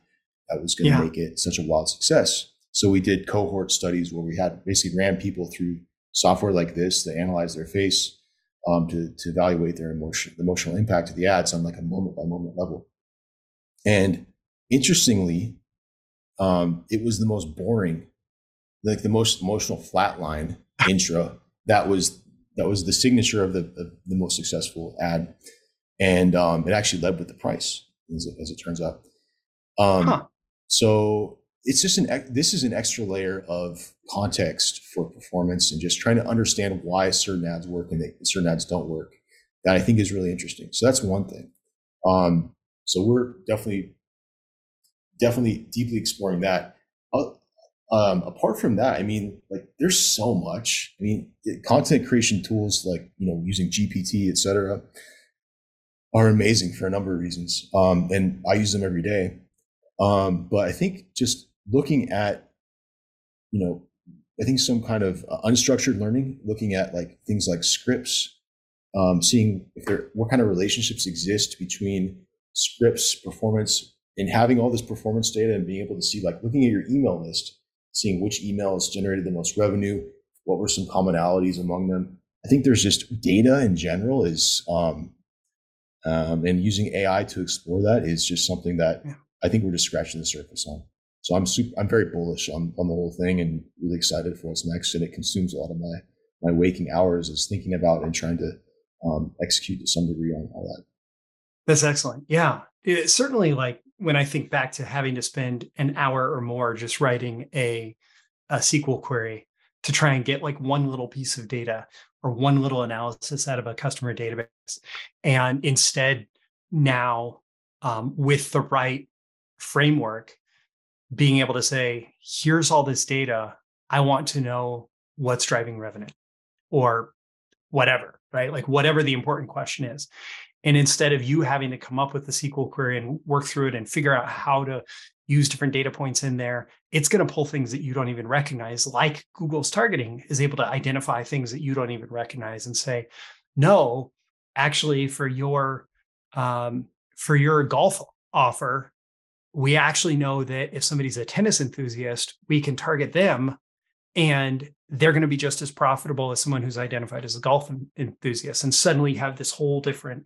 that was going to yeah. make it such a wild success? So we did cohort studies where we had basically ran people through software like this to analyze their face, um, to, to evaluate their emotion, the emotional impact of the ads on like a moment by moment level. And interestingly, um, it was the most boring, like the most emotional flatline intro that was that was the signature of the of the most successful ad, and um, it actually led with the price, as it, as it turns out. Um, huh. So it's just an this is an extra layer of context for performance and just trying to understand why certain ads work and they, certain ads don't work that I think is really interesting. So that's one thing. Um, so we're definitely definitely deeply exploring that. Uh, um, apart from that, I mean, like there's so much. I mean, content creation tools like you know using GPT, et cetera, are amazing for a number of reasons, um, and I use them every day. Um, but I think just looking at, you know, I think some kind of uh, unstructured learning, looking at like things like scripts, um, seeing if there what kind of relationships exist between scripts, performance, and having all this performance data and being able to see like looking at your email list, seeing which emails generated the most revenue, what were some commonalities among them. I think there's just data in general is um, um, and using AI to explore that is just something that yeah. I think we're just scratching the surface on. So I'm super, I'm very bullish on, on the whole thing and really excited for what's next. And it consumes a lot of my, my waking hours is thinking about and trying to um, execute to some degree on all that. That's excellent. Yeah. It's certainly like when I think back to having to spend an hour or more just writing a, a SQL query to try and get like one little piece of data or one little analysis out of a customer database. And instead, now um, with the right framework, being able to say, here's all this data. I want to know what's driving revenue or whatever, right? Like whatever the important question is. And instead of you having to come up with the SQL query and work through it and figure out how to use different data points in there, it's going to pull things that you don't even recognize, like Google's targeting is able to identify things that you don't even recognize and say, no, actually, for your um, for your golf offer, we actually know that if somebody's a tennis enthusiast, we can target them and they're going to be just as profitable as someone who's identified as a golf enthusiast. And suddenly you have this whole different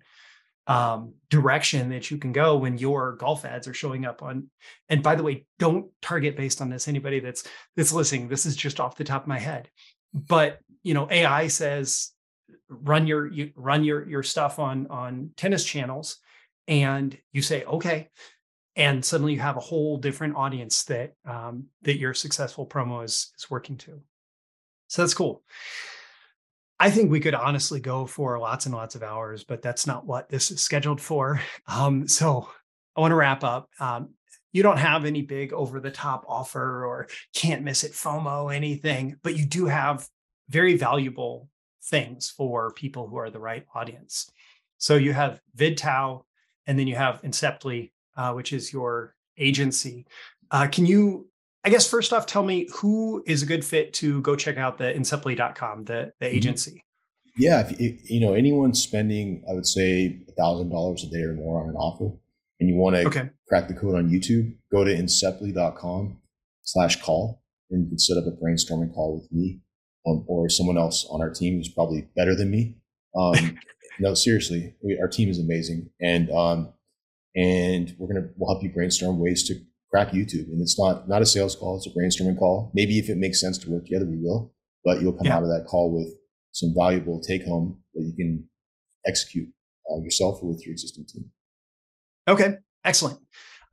um, direction that you can go when your golf ads are showing up on. And by the way, don't target based on this. Anybody that's that's listening, this is just off the top of my head. But you know, AI says run your you run your your stuff on on tennis channels, and you say okay, and suddenly you have a whole different audience that um, that your successful promo is is working to so that's cool i think we could honestly go for lots and lots of hours but that's not what this is scheduled for. Um, so i want to wrap up. Um, you don't have any big over the top offer or can't miss it fomo anything but you do have very valuable things for people who are the right audience. So you have vidtao and then you have inceptly uh, which is your agency. Uh, can you, I guess, first off, tell me who is a good fit to go check out the inceptly.com, the, the mm-hmm. agency? Yeah, if, if, you know anyone spending, I would say a thousand dollars a day or more on an offer, and you want to okay. crack the code on YouTube, go to inceptly.com slash call, and you can set up a brainstorming call with me um, or someone else on our team who's probably better than me. Um, no, seriously, we, our team is amazing, and um, and we're gonna we'll help you brainstorm ways to crack YouTube. And it's not not a sales call; it's a brainstorming call. Maybe if it makes sense to work together, we will. But you'll come yeah. out of that call with some valuable take home that you can execute uh, yourself or with your existing team. Okay, excellent.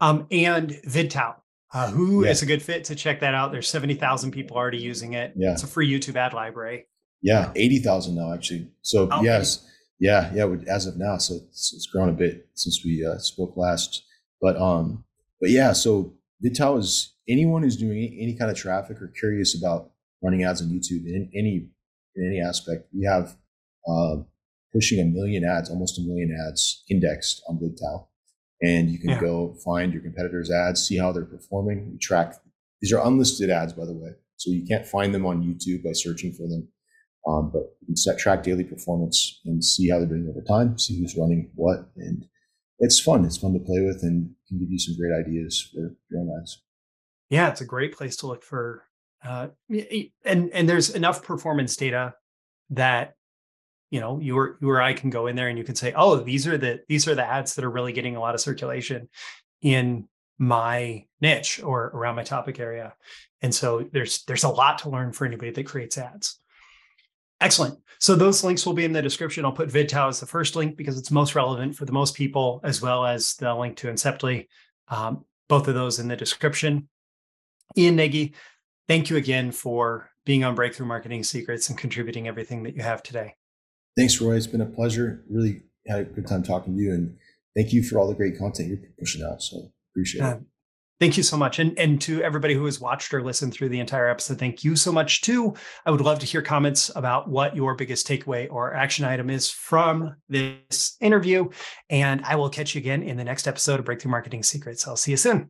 Um, and VidTao, uh, who yeah. is a good fit to check that out? There's 70,000 people already using it. Yeah. It's a free YouTube ad library. Yeah, 80,000 now, actually. So, oh, yes, yeah, yeah. As of now, so it's, it's grown a bit since we uh, spoke last. But um, but yeah. So VidTao is anyone who's doing any kind of traffic or curious about running ads on YouTube in any in any aspect. We have uh, pushing a million ads, almost a million ads indexed on VidTao, and you can yeah. go find your competitors' ads, see how they're performing. We track these are unlisted ads, by the way, so you can't find them on YouTube by searching for them. Um, but you can set track daily performance and see how they're doing over time, see who's running what, and it's fun. It's fun to play with and can give you some great ideas for your own ads. Yeah, it's a great place to look for, uh, and and there's enough performance data that you know you or you or I can go in there and you can say, oh, these are the these are the ads that are really getting a lot of circulation in my niche or around my topic area, and so there's there's a lot to learn for anybody that creates ads. Excellent. So those links will be in the description. I'll put VidTao as the first link because it's most relevant for the most people, as well as the link to Inceptly. Um, both of those in the description. Ian Nagy, thank you again for being on Breakthrough Marketing Secrets and contributing everything that you have today. Thanks, Roy. It's been a pleasure. Really had a good time talking to you, and thank you for all the great content you're pushing out. So appreciate uh, it. Thank you so much. And, and to everybody who has watched or listened through the entire episode, thank you so much too. I would love to hear comments about what your biggest takeaway or action item is from this interview. And I will catch you again in the next episode of Breakthrough Marketing Secrets. I'll see you soon.